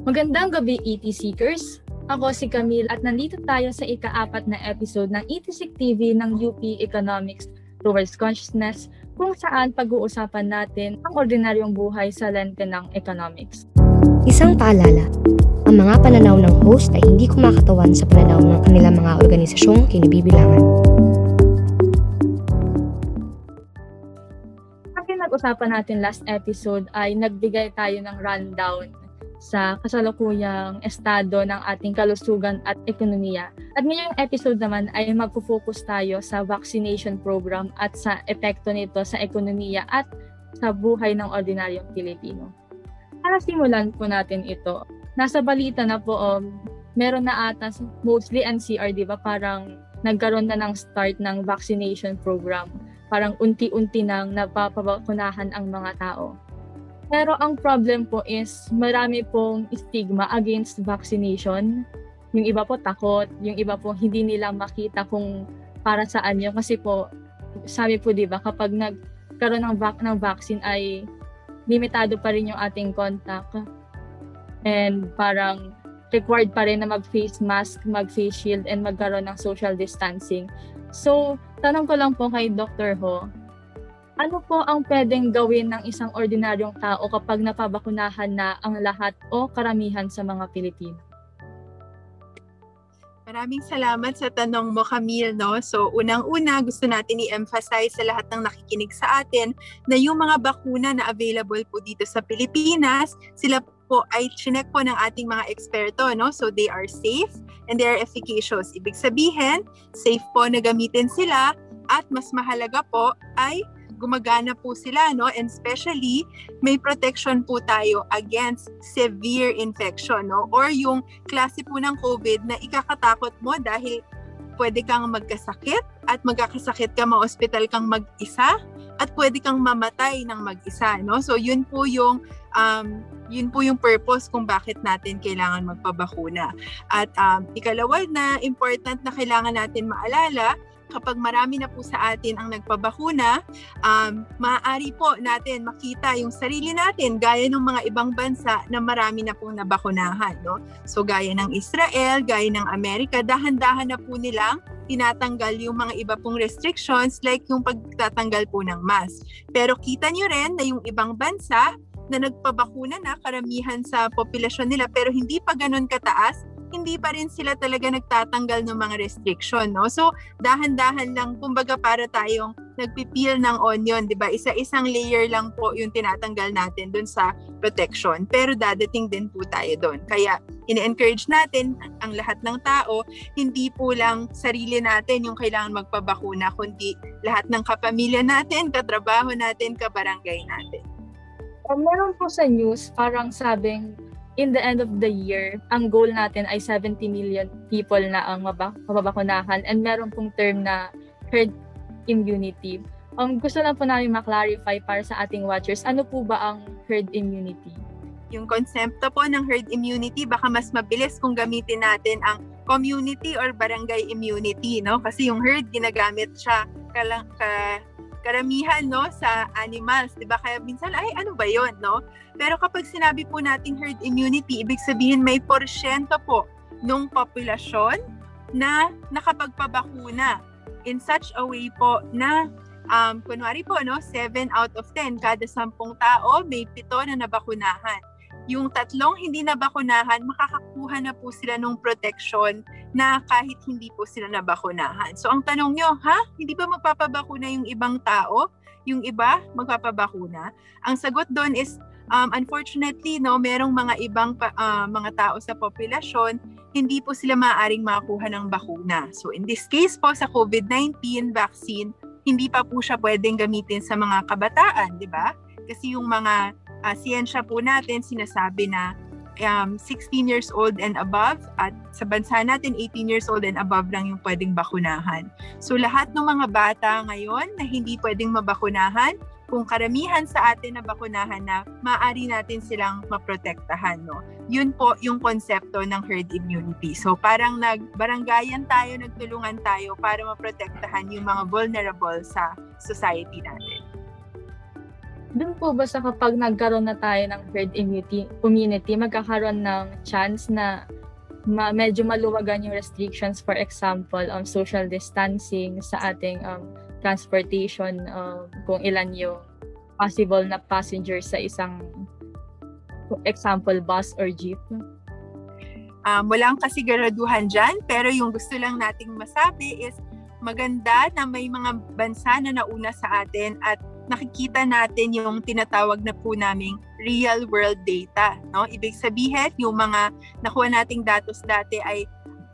Magandang gabi, ET Seekers! Ako si Camille at nandito tayo sa ika-apat na episode ng ETSIC TV ng UP Economics Towards Consciousness kung saan pag-uusapan natin ang ordinaryong buhay sa lente ng economics. Isang paalala, ang mga pananaw ng host ay hindi kumakatawan sa pananaw ng kanilang mga organisasyong kinibibilangan. Ang pinag-usapan natin last episode ay nagbigay tayo ng rundown sa kasalukuyang estado ng ating kalusugan at ekonomiya. At ngayong episode naman ay magpo-focus tayo sa vaccination program at sa epekto nito sa ekonomiya at sa buhay ng ordinaryong Pilipino. Para simulan po natin ito, nasa balita na po, um, meron na ata mostly NCR, di ba? Parang nagkaroon na ng start ng vaccination program. Parang unti-unti nang napapabakunahan ang mga tao. Pero ang problem po is marami pong stigma against vaccination. Yung iba po takot, yung iba po hindi nila makita kung para saan yun. Kasi po, sabi po di ba kapag nagkaroon ng, vac- ng vaccine ay limitado pa rin yung ating contact. And parang required pa rin na mag-face mask, mag-face shield, and magkaroon ng social distancing. So, tanong ko lang po kay Dr. Ho, ano po ang pwedeng gawin ng isang ordinaryong tao kapag napabakunahan na ang lahat o karamihan sa mga Pilipino? Maraming salamat sa tanong mo, Camille. No? So, unang-una, gusto natin i-emphasize sa lahat ng nakikinig sa atin na yung mga bakuna na available po dito sa Pilipinas, sila po ay chinek po ng ating mga eksperto. No? So, they are safe and they are efficacious. Ibig sabihin, safe po na gamitin sila at mas mahalaga po ay gumagana po sila, no? And especially, may protection po tayo against severe infection, no? Or yung klase po ng COVID na ikakatakot mo dahil pwede kang magkasakit at magkakasakit ka, ma-hospital kang mag-isa at pwede kang mamatay ng mag-isa, no? So, yun po yung um, yun po yung purpose kung bakit natin kailangan magpabakuna. At um, ikalawa na important na kailangan natin maalala, kapag marami na po sa atin ang nagpabakuna, um, maaari po natin makita yung sarili natin gaya ng mga ibang bansa na marami na pong nabakunahan. No? So gaya ng Israel, gaya ng Amerika, dahan-dahan na po nilang tinatanggal yung mga iba pong restrictions like yung pagtatanggal po ng mask. Pero kita nyo rin na yung ibang bansa na nagpabakuna na karamihan sa populasyon nila pero hindi pa ganun kataas, hindi pa rin sila talaga nagtatanggal ng mga restriction, no? So, dahan-dahan lang, kumbaga para tayong nagpipil ng onion, di ba? Isa-isang layer lang po yung tinatanggal natin dun sa protection. Pero dadating din po tayo doon. Kaya, ini-encourage natin ang lahat ng tao, hindi po lang sarili natin yung kailangan magpabakuna, kundi lahat ng kapamilya natin, katrabaho natin, kabarangay natin. Meron po sa news, parang sabing in the end of the year, ang goal natin ay 70 million people na ang mababakunahan and meron pong term na herd immunity. Um, gusto lang po namin maklarify para sa ating watchers, ano po ba ang herd immunity? Yung konsepto po ng herd immunity, baka mas mabilis kung gamitin natin ang community or barangay immunity, no? Kasi yung herd, ginagamit siya kalang, ka, karamihan no sa animals, 'di ba? Kaya minsan ay ano ba 'yon, no? Pero kapag sinabi po nating herd immunity, ibig sabihin may porsyento po ng populasyon na nakapagpabakuna in such a way po na um, kunwari po, no, 7 out of 10, kada 10 tao, may 7 na nabakunahan yung tatlong hindi nabakunahan, makakakuha na po sila ng protection na kahit hindi po sila nabakunahan. So ang tanong nyo, ha? Hindi ba magpapabakuna yung ibang tao? Yung iba magpapabakuna? Ang sagot doon is, um, unfortunately, no, merong mga ibang uh, mga tao sa populasyon, hindi po sila maaaring makakuha ng bakuna. So in this case po sa COVID-19 vaccine, hindi pa po siya pwedeng gamitin sa mga kabataan, di ba? Kasi yung mga uh, siyensya po natin sinasabi na um, 16 years old and above at sa bansa natin 18 years old and above lang yung pwedeng bakunahan. So lahat ng mga bata ngayon na hindi pwedeng mabakunahan, kung karamihan sa atin na bakunahan na, maaari natin silang maprotektahan. No? Yun po yung konsepto ng herd immunity. So parang nagbaranggayan tayo, nagtulungan tayo para maprotektahan yung mga vulnerable sa society natin. Dun po ba sa kapag nagkaroon na tayo ng herd immunity, community, magkakaroon ng chance na ma- medyo maluwagan yung restrictions, for example, um, social distancing sa ating um, transportation, um, kung ilan yung possible na passengers sa isang example, bus or jeep? Um, wala ang kasiguraduhan dyan, pero yung gusto lang nating masabi is maganda na may mga bansa na nauna sa atin at nakikita natin yung tinatawag na po naming real world data. No? Ibig sabihin, yung mga nakuha nating datos dati ay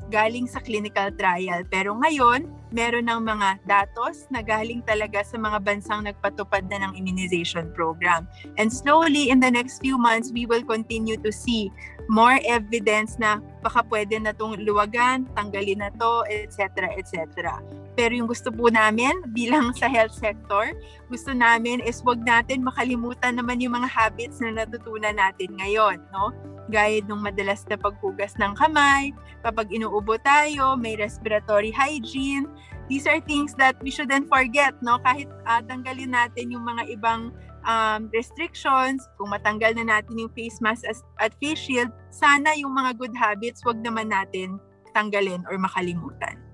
galing sa clinical trial. Pero ngayon, meron ng mga datos na galing talaga sa mga bansang nagpatupad na ng immunization program. And slowly, in the next few months, we will continue to see more evidence na baka pwede na itong luwagan, tanggalin na to, etc. etc. Pero yung gusto po namin bilang sa health sector, gusto namin is wag natin makalimutan naman yung mga habits na natutunan natin ngayon, no? Gaya nung madalas na paghugas ng kamay, kapag inuubo tayo, may respiratory hygiene. These are things that we shouldn't forget, no? Kahit uh, tanggalin natin yung mga ibang um, restrictions, kung matanggal na natin yung face mask as, at face shield, sana yung mga good habits, wag naman natin tanggalin or makalimutan.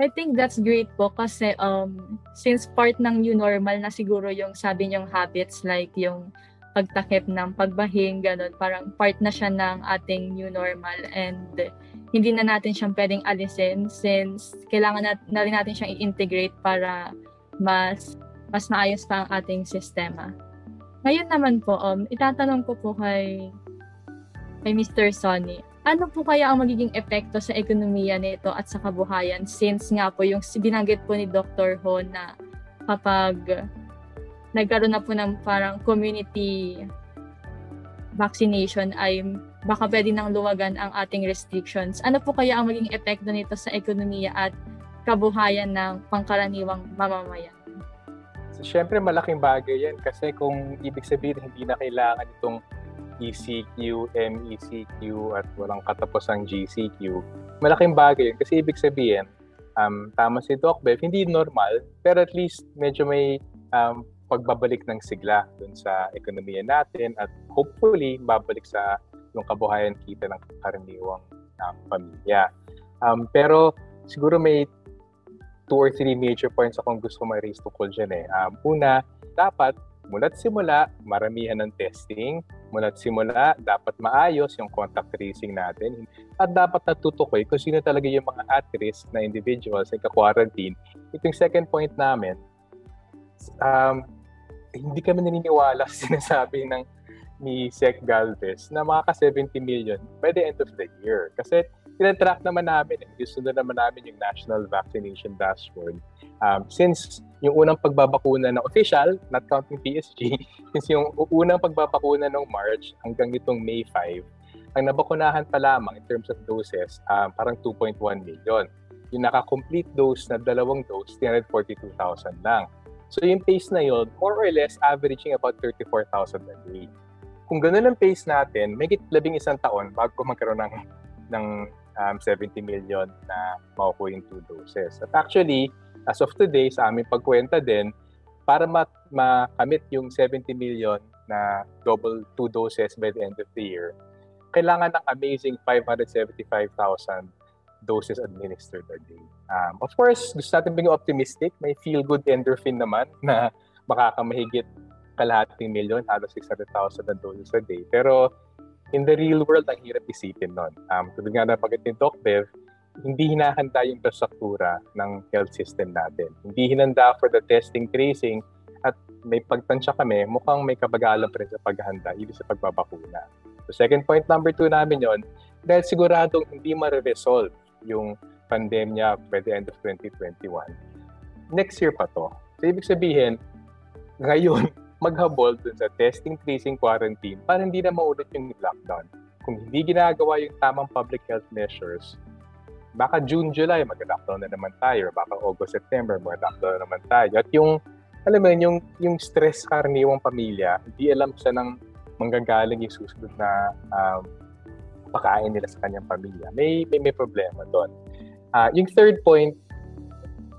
I think that's great po kasi um, since part ng new normal na siguro yung sabi niyong habits like yung pagtakip ng pagbahing, ganun. Parang part na siya ng ating new normal and hindi na natin siyang pwedeng alisin since kailangan na, na rin natin siyang i-integrate para mas mas maayos pa ang ating sistema. Ngayon naman po, um, itatanong ko po kay, kay Mr. Sonny, ano po kaya ang magiging epekto sa ekonomiya nito at sa kabuhayan since nga po yung binanggit po ni Dr. Ho na kapag nagkaroon na po ng parang community vaccination ay baka pwede nang luwagan ang ating restrictions. Ano po kaya ang maging epekto nito sa ekonomiya at kabuhayan ng pangkaraniwang mamamayan? So, Siyempre malaking bagay yan kasi kung ibig sabihin hindi na kailangan itong ECQ, MECQ at walang katapos ang GCQ, malaking bagay yun kasi ibig sabihin um, tama si Doc Bev, hindi normal pero at least medyo may um, pagbabalik ng sigla dun sa ekonomiya natin at hopefully babalik sa yung kabuhayan kita ng karaniwang um, pamilya. Um, pero siguro may two or three major points akong gusto ma-raise tungkol dyan eh. Um, una, dapat mula't simula, maramihan ng testing. Mula't simula, dapat maayos yung contact tracing natin. At dapat natutukoy kung sino talaga yung mga at-risk na individuals na ka-quarantine. Ito yung second point namin. Um, hindi kami naniniwala sa sinasabi ng ni Sec Galvez na makaka-70 million by the end of the year. Kasi tinatrack naman namin, eh. gusto na naman namin yung National Vaccination Dashboard. Um, since yung unang pagbabakuna ng official, not counting PSG, since yung unang pagbabakuna ng March hanggang itong May 5, ang nabakunahan pa lamang in terms of doses, um, parang 2.1 million. Yung naka-complete dose na dalawang dose, 342,000 lang. So yung pace na yun, more or less averaging about 34,000 a day. Kung ganun ang pace natin, may labing isang taon bago magkaroon ng, ng um, 70 million na makukuha yung two doses. At actually, as of today, sa aming pagkwenta din, para ma- makamit yung 70 million na double two doses by the end of the year, kailangan ng amazing 575,000 doses administered a day. Um, of course, gusto natin being optimistic. May feel-good endorphin naman na makakamahigit kalahating milyon, halos 600,000 na doses a day. Pero in the real world, ang hirap isipin nun. Um, tulad nga na pag ni Doc Bev, hindi hinahanda yung infrastruktura ng health system natin. Hindi hinanda for the testing, tracing, at may pagtansya kami, mukhang may kabagalan pa rin sa paghahanda, ibig sa pagbabakuna. So second point number two namin yon dahil siguradong hindi ma-resolve yung pandemya by the end of 2021. Next year pa to. So, ibig sabihin, ngayon, maghabol dun sa testing, tracing, quarantine para hindi na maulit yung lockdown. Kung hindi ginagawa yung tamang public health measures, baka June, July, mag-lockdown na naman tayo. Baka August, September, mag-lockdown na naman tayo. At yung, alam mo yun, yung, yung stress karaniwang pamilya, hindi alam siya ng manggagaling yung susunod na um, pakain nila sa kanyang pamilya. May, may, may problema doon. Uh, yung third point,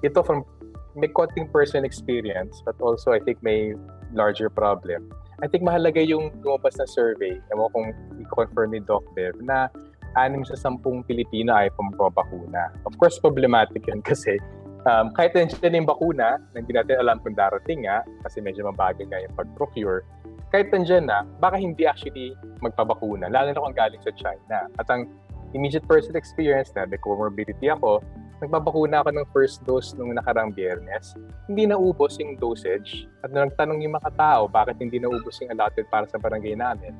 ito from may konting personal experience, but also I think may larger problem. I think mahalaga yung lumabas na survey, ewan kung i-confirm ni Doc Bev, na anim sa sampung Pilipino ay pumapabakuna. Of course, problematic yun kasi um, kahit nandiyan yung bakuna, na hindi natin alam kung darating nga, kasi medyo mabagal nga yung pag-procure, kahit nandiyan na, baka hindi actually magpabakuna, lalo na kung galing sa China. At ang immediate personal experience na, may comorbidity ako, nagbabakuna ako ng first dose nung nakarang biyernes, hindi naubos yung dosage. At nung nagtanong yung mga tao, bakit hindi naubos yung allotted para sa barangay namin,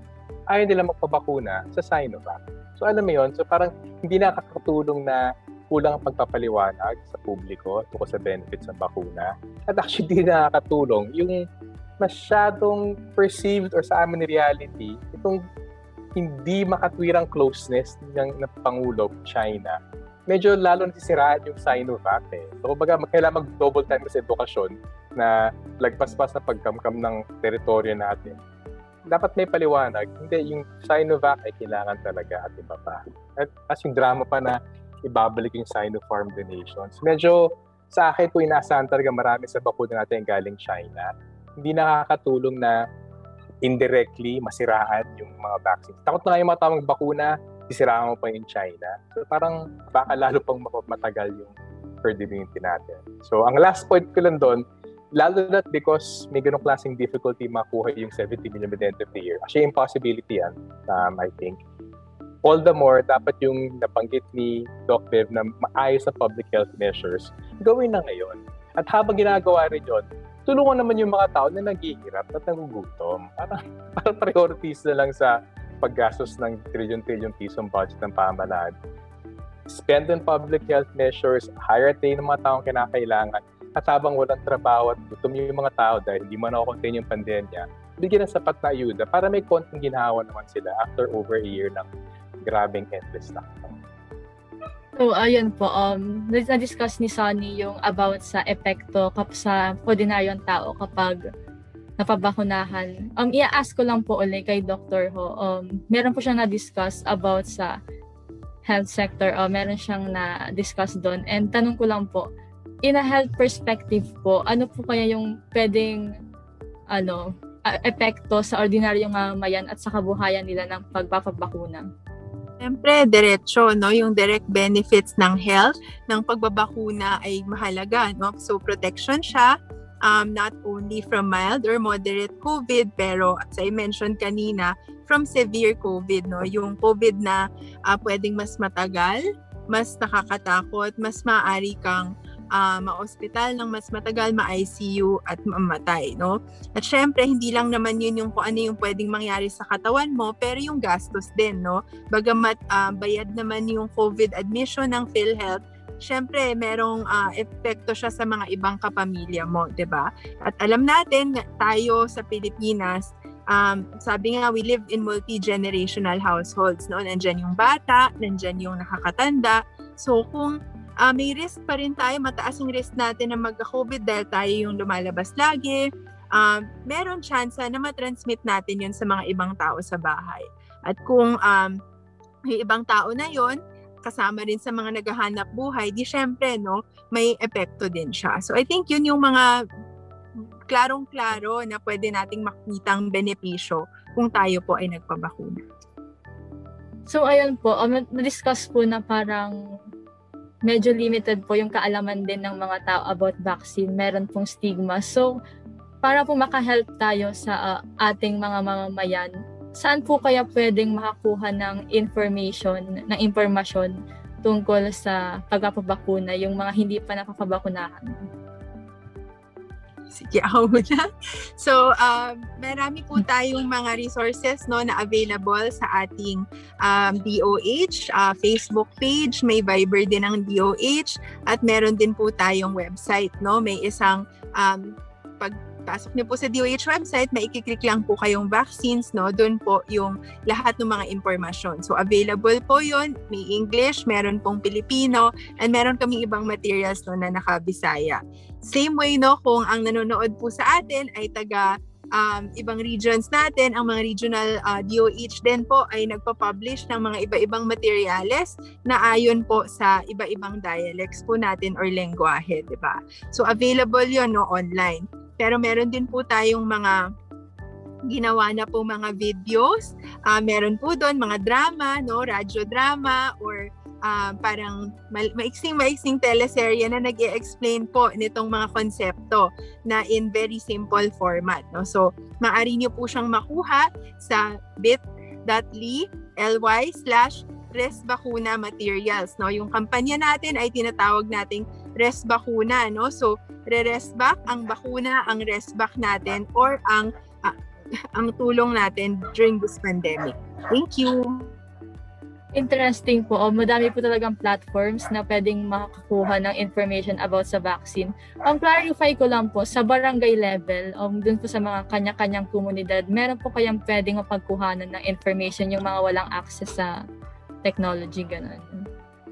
ayaw nila magpabakuna sa Sinovac. So alam mo yun, so parang hindi nakakatulong na kulang ang pagpapaliwanag sa publiko tungkol sa benefits ng bakuna. At actually, hindi nakakatulong yung masyadong perceived or sa amin reality, itong hindi makatwirang closeness ng, ng Pangulo China medyo lalo nasisiraan yung Sinovac eh. So, kumbaga, kailangan mag-double time sa edukasyon na lagpas-pas na pagkamkam ng teritoryo natin. Dapat may paliwanag. Hindi, yung Sinovac ay kailangan talaga at iba pa. At as yung drama pa na ibabalik yung Sinopharm donations. Medyo sa akin, kung inaasahan talaga marami sa bakuna natin galing China, hindi nakakatulong na indirectly masiraan yung mga vaccines. Takot na nga yung mga tamang bakuna, sisiraan mo pa yung China. So parang baka lalo pang matagal yung immunity natin. So ang last point ko lang doon, lalo na because may ganong klaseng difficulty makuha yung 70 million by the end of the year. Actually, impossibility yan, um, I think. All the more, dapat yung nabanggit ni Doc Bev na maayos sa public health measures, gawin na ngayon. At habang ginagawa rin yun, tulungan naman yung mga tao na naghihirap at nagugutom. Parang, parang priorities na lang sa paggastos ng trillion-trillion pisong budget ng pamahalaan. Spend on public health measures, hire at ng mga taong kinakailangan, at habang walang trabaho at gutom yung mga tao dahil hindi man ako contain yung pandemya, bigyan ng sapat na ayuda para may konting ginawa naman sila after over a year ng grabing endless lockdown. So, ayun po, um, na-discuss ni Sonny yung about sa epekto kap sa ordinaryong tao kapag napabakunahan. Um, i-ask ko lang po ulit kay Dr. Ho. Um, meron po siyang na-discuss about sa health sector. Uh, meron siyang na-discuss doon. And tanong ko lang po, in a health perspective po, ano po kaya yung pwedeng ano, epekto sa ordinaryong mamamayan at sa kabuhayan nila ng pagpapabakuna? Siyempre, diretso, no? Yung direct benefits ng health, ng pagbabakuna ay mahalaga, no? So, protection siya, um, not only from mild or moderate COVID, pero as I mentioned kanina, from severe COVID, no? Yung COVID na uh, pwedeng mas matagal, mas nakakatakot, mas maaari kang uh, ma-hospital ng mas matagal, ma-ICU at mamatay, no? At syempre, hindi lang naman yun yung kung ano yung pwedeng mangyari sa katawan mo, pero yung gastos din, no? Bagamat uh, bayad naman yung COVID admission ng PhilHealth, syempre merong uh, epekto siya sa mga ibang kapamilya mo, 'di ba? At alam natin tayo sa Pilipinas, um, sabi nga we live in multi-generational households, no? Nandiyan yung bata, nandiyan yung nakakatanda. So kung uh, may risk pa rin tayo, mataas yung risk natin na magka-COVID dahil tayo yung lumalabas lagi, um, meron chance na matransmit natin yun sa mga ibang tao sa bahay. At kung um, yung ibang tao na yon kasama rin sa mga naghahanap buhay, di syempre, no, may epekto din siya. So I think yun yung mga klarong-klaro na pwede nating makitang benepisyo kung tayo po ay nagpabakuna. So ayun po, um, na-discuss po na parang medyo limited po yung kaalaman din ng mga tao about vaccine. Meron pong stigma. So para po makahelp tayo sa uh, ating mga mamamayan, saan po kaya pwedeng makakuha ng information, ng impormasyon tungkol sa pagpapabakuna, yung mga hindi pa napapabakunahan? Sige, ako muna. So, uh, marami po tayong mga resources no, na available sa ating um, DOH, uh, Facebook page, may Viber din ang DOH, at meron din po tayong website. No? May isang um, pag pasok niyo po sa DOH website, maikiklik lang po kayong vaccines, no? Doon po yung lahat ng mga impormasyon. So, available po yon May English, meron pong Filipino, and meron kaming ibang materials no, na naka-Bisaya. Same way, no, kung ang nanonood po sa atin ay taga um, ibang regions natin, ang mga regional uh, DOH din po ay nagpa-publish ng mga iba-ibang materials na ayon po sa iba-ibang dialects po natin or lengguwahe, di ba? So available yon no online. Pero meron din po tayong mga ginawa na po mga videos. Uh, meron po doon mga drama, no, radyo drama or uh, parang maiksing-maiksing teleserye na nag explain po nitong mga konsepto na in very simple format. No? So, maaari nyo po siyang makuha sa bit.ly ly slash resbakuna materials. No? Yung kampanya natin ay tinatawag nating resbakuna. No? So, re-resback ang bakuna, ang resback natin, or ang uh, ang tulong natin during this pandemic. Thank you! Interesting po. O, madami po talagang platforms na pwedeng makakuha ng information about sa vaccine. Ang clarify ko lang po, sa barangay level, um, dun po sa mga kanya-kanyang komunidad, meron po kayang pwedeng mapagkuhanan ng information yung mga walang access sa technology, ganun.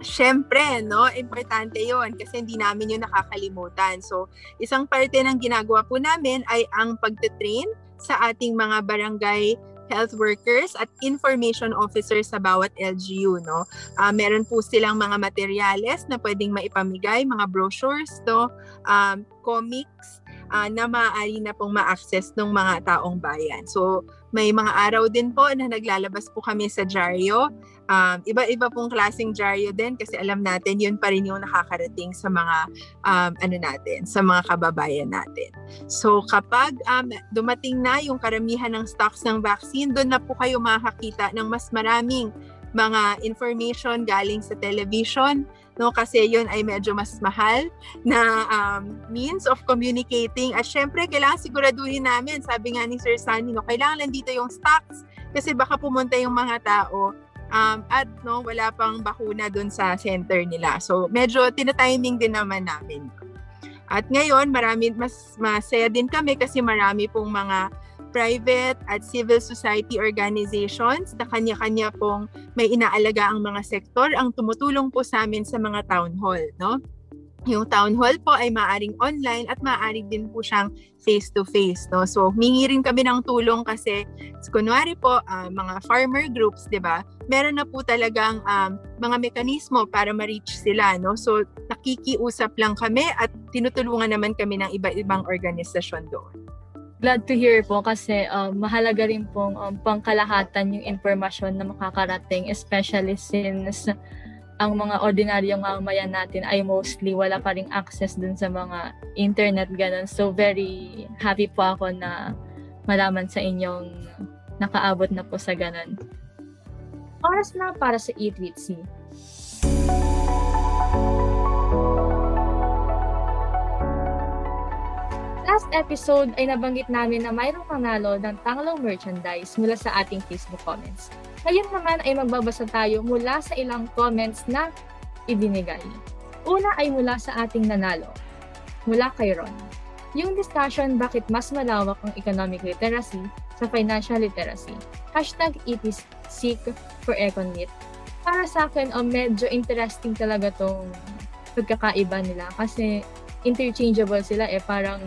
Siyempre, no? Importante yon kasi hindi namin yun nakakalimutan. So, isang parte ng ginagawa po namin ay ang pagte-train sa ating mga barangay health workers at information officers sa bawat LGU. No? Uh, meron po silang mga materyales na pwedeng maipamigay, mga brochures, to, um, comics, uh, na maaari na pong ma-access ng mga taong bayan. So, may mga araw din po na naglalabas po kami sa Jaryo. Um, iba-iba pong klaseng Jaryo din kasi alam natin yun pa rin yung nakakarating sa mga um, ano natin, sa mga kababayan natin. So kapag um, dumating na yung karamihan ng stocks ng vaccine, doon na po kayo makakita ng mas maraming mga information galing sa television, no? Kasi yun ay medyo mas mahal na um, means of communicating. At syempre, kailangan siguraduhin namin, sabi nga ni Sir Sunny, no? kailangan nandito yung stocks kasi baka pumunta yung mga tao um, at no, wala pang bakuna doon sa center nila. So, medyo tinatiming din naman namin. At ngayon, marami, mas masaya din kami kasi marami pong mga private at civil society organizations na kanya-kanya pong may inaalaga ang mga sektor ang tumutulong po sa amin sa mga town hall. No? Yung town hall po ay maaring online at maaring din po siyang face-to-face. No? So, mingi rin kami ng tulong kasi, kunwari po, uh, mga farmer groups, di ba? Meron na po talagang um, mga mekanismo para ma-reach sila. No? So, nakikiusap lang kami at tinutulungan naman kami ng iba-ibang organisasyon doon glad to hear po kasi um, mahalaga rin pong um, pangkalahatan yung impormasyon na makakarating especially since ang mga ordinaryong mamamayan natin ay mostly wala pa rin access dun sa mga internet ganun. So very happy po ako na malaman sa inyong nakaabot na po sa ganun. Oras na para sa Eat with C. last episode ay nabanggit namin na mayroong panalo ng Tanglaw merchandise mula sa ating Facebook comments. Ngayon naman ay magbabasa tayo mula sa ilang comments na ibinigay. Una ay mula sa ating nanalo, mula kay Ron. Yung discussion bakit mas malawak ang economic literacy sa financial literacy. Hashtag it is seek for Econlit. Para sa akin, oh, medyo interesting talaga tong pagkakaiba nila kasi interchangeable sila eh parang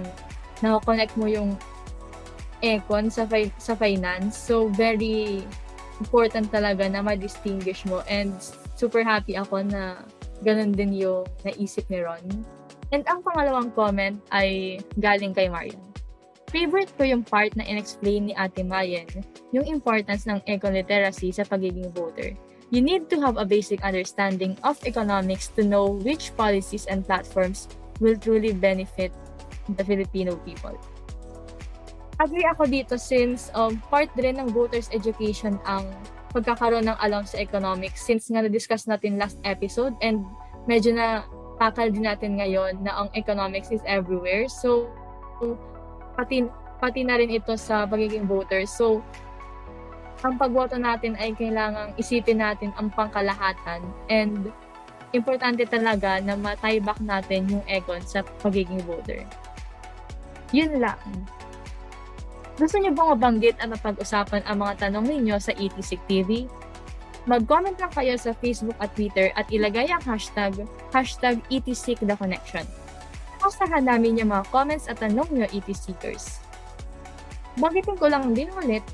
na-connect mo yung econ sa fi- sa finance. So very important talaga na ma-distinguish mo and super happy ako na ganun din yung naisip ni Ron. And ang pangalawang comment ay galing kay Marian. Favorite ko yung part na in-explain ni Ate Mayen, yung importance ng econ literacy sa pagiging voter. You need to have a basic understanding of economics to know which policies and platforms will truly benefit the Filipino people. Agree ako dito since um, part din ng voters education ang pagkakaroon ng alam sa economics since nga na-discuss natin last episode and medyo na takal din natin ngayon na ang economics is everywhere. So, pati, pati na rin ito sa pagiging voters. So, ang pagboto natin ay kailangang isipin natin ang pangkalahatan and importante talaga na matayback natin yung econ sa pagiging voter. Yun lang. Gusto niyo bang mabanggit at mapag-usapan ang mga tanong ninyo sa ETSIC TV? Mag-comment lang kayo sa Facebook at Twitter at ilagay ang hashtag, hashtag ETSIC The Connection. Pasahan namin yung mga comments at tanong nyo ETSICers. Banggitin ko lang din ulit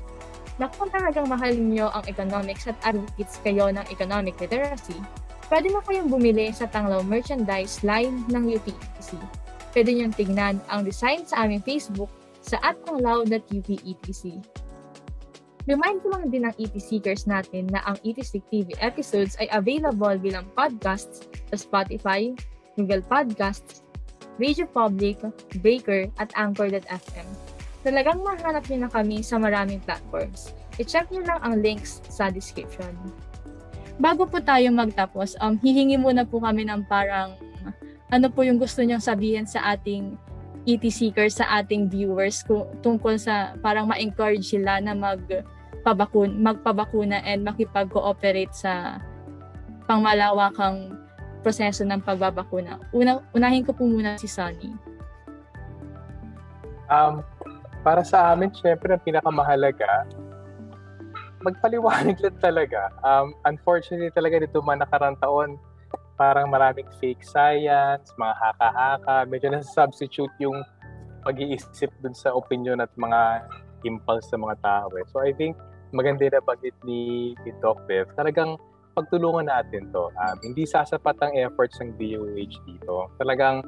na kung talagang mahal niyo ang economics at advocates kayo ng economic literacy, pwede na kayong bumili sa Tanglaw merchandise line ng UTEC. Pwede niyong tignan ang design sa aming Facebook sa at anglaw.upetc. Remind ko lang din ng ET Seekers natin na ang ET TV episodes ay available bilang podcasts sa Spotify, Google Podcasts, Radio Public, Breaker, at Anchor.fm. Talagang mahanap niyo na kami sa maraming platforms. I-check niyo lang ang links sa description. Bago po tayo magtapos, um, hihingi muna po kami ng parang ano po yung gusto niyong sabihin sa ating ET seekers, sa ating viewers kung, tungkol sa parang ma-encourage sila na magpabakun, magpabakuna and makipag-cooperate sa pangmalawakang proseso ng pagbabakuna. Una, unahin ko po muna si Sunny. Um, para sa amin, syempre, ang pinakamahalaga, magpaliwanag lang talaga. Um, unfortunately talaga dito mga nakarang taon, parang maraming fake science, mga haka-haka, medyo nasa-substitute yung pag-iisip dun sa opinion at mga impulse sa mga tao. Eh. So I think maganda na bagit ni, ni Doc Bev, talagang pagtulungan natin to. Um, hindi sasapat ang efforts ng DOH dito. Talagang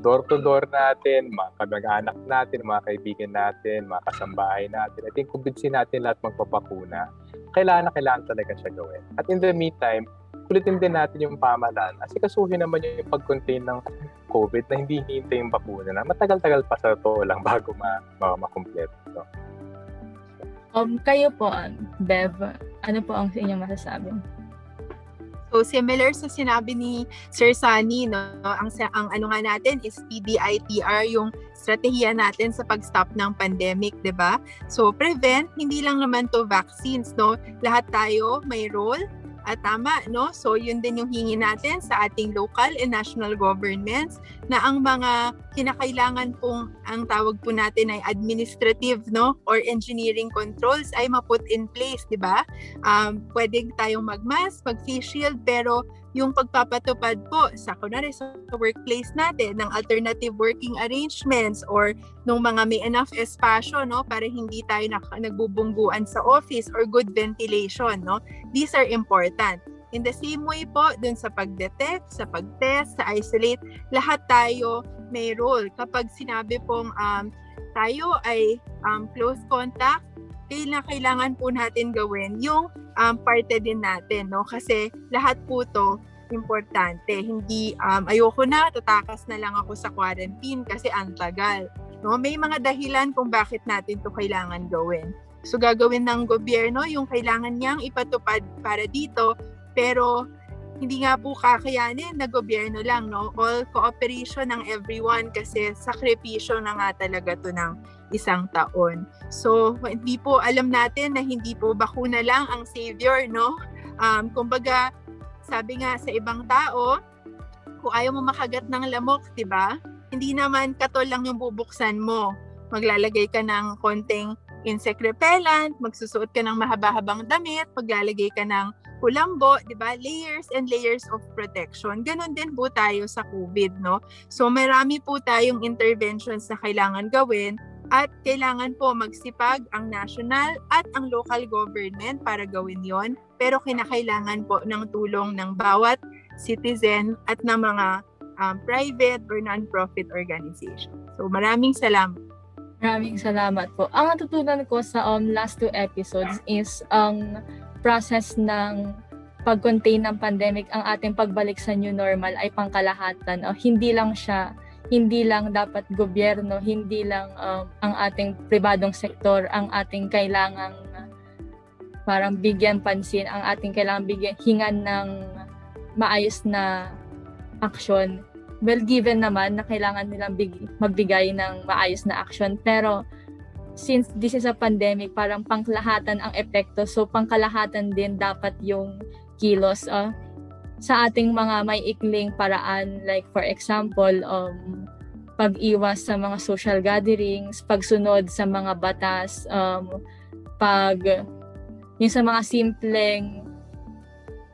door-to-door natin, mga kamag-anak natin, mga kaibigan natin, mga kasambahay natin. I think kumbinsin natin lahat magpapakuna. Kailangan na kailangan talaga siya gawin. At in the meantime, kulitin din natin yung pamahalaan. Kasi kasuhin naman yung pag-contain ng COVID na hindi hintay yung bakuna na matagal-tagal pa sa to lang bago ma, ma makumpleto. So, Um, kayo po, Bev, ano po ang inyong masasabi? So similar sa sinabi ni Sir Sunny, no, ang ang ano nga natin is PDITR yung strategiya natin sa pag-stop ng pandemic, 'di ba? So prevent hindi lang naman to vaccines, no. Lahat tayo may role at tama, no? So, yun din yung hingi natin sa ating local and national governments na ang mga kinakailangan pong ang tawag po natin ay administrative, no? Or engineering controls ay ma-put in place, di ba? Um, pwede tayong mag-mask, mag-face shield, pero yung pagpapatupad po sa kunwari sa workplace natin ng alternative working arrangements or nung mga may enough espasyo no para hindi tayo nak- nagbubungguan sa office or good ventilation no these are important. In the same way po dun sa pagdetect sa pagtest sa isolate lahat tayo may role. Kapag sinabi pong um, tayo ay um, close contact kailangan, kailangan po natin gawin yung um, parte din natin, no? Kasi lahat po to importante. Hindi, um, ayoko na, tatakas na lang ako sa quarantine kasi ang tagal. No? May mga dahilan kung bakit natin to kailangan gawin. So gagawin ng gobyerno yung kailangan niyang ipatupad para dito, pero hindi nga po kakayanin na gobyerno lang, no? All cooperation ng everyone kasi sakripisyo na nga talaga to ng isang taon. So, hindi po alam natin na hindi po bakuna lang ang savior, no? Um, kumbaga, sabi nga sa ibang tao, kung ayaw mo makagat ng lamok, di ba? Hindi naman katol lang yung bubuksan mo. Maglalagay ka ng konting insect repellent, magsusuot ka ng mahaba-habang damit, maglalagay ka ng kulambo, 'di ba? Layers and layers of protection. Ganon din po tayo sa COVID, no? So marami po tayong interventions na kailangan gawin at kailangan po magsipag ang national at ang local government para gawin yon. Pero kinakailangan po ng tulong ng bawat citizen at ng mga um, private or non-profit organization. So maraming salamat. Maraming salamat po. Ang natutunan ko sa um, last two episodes is ang um, process ng pag-contain ng pandemic, ang ating pagbalik sa new normal ay pangkalahatan. O, hindi lang siya hindi lang dapat gobyerno, hindi lang um, ang ating pribadong sektor ang ating kailangang uh, parang bigyan pansin, ang ating kailangan bigyan hingan ng maayos na action. Well, given naman na kailangan nilang big, magbigay ng maayos na action, pero since this is a pandemic, parang pangkalahatan ang epekto. So, pangkalahatan din dapat yung kilos. Uh, sa ating mga may ikling paraan. Like for example um pag-iwas sa mga social gatherings, pagsunod sa mga batas, um, pag yung sa mga simpleng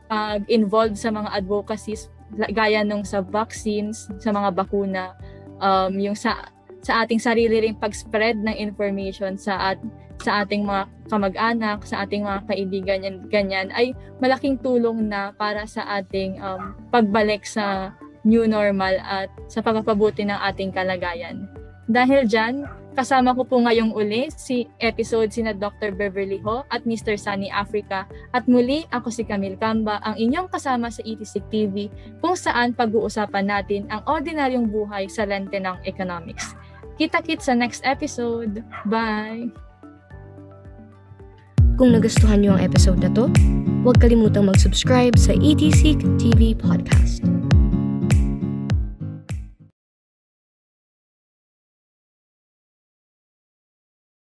pag-involve sa mga advocacies gaya nung sa vaccines, sa mga bakuna, um, yung sa sa ating sarili ring pag-spread ng information sa at sa ating mga kamag-anak, sa ating mga kaibigan yan, ganyan ay malaking tulong na para sa ating um, pagbalik sa new normal at sa pagpapabuti ng ating kalagayan. Dahil dyan, kasama ko po ngayong uli si episode sina Dr. Beverly Ho at Mr. Sunny Africa at muli ako si Camille Camba, ang inyong kasama sa ETC TV kung saan pag-uusapan natin ang ordinaryong buhay sa lente ng economics. Kita-kit sa next episode. Bye! Kung nagustuhan niyo ang episode na to, huwag kalimutang mag-subscribe sa ETC TV Podcast.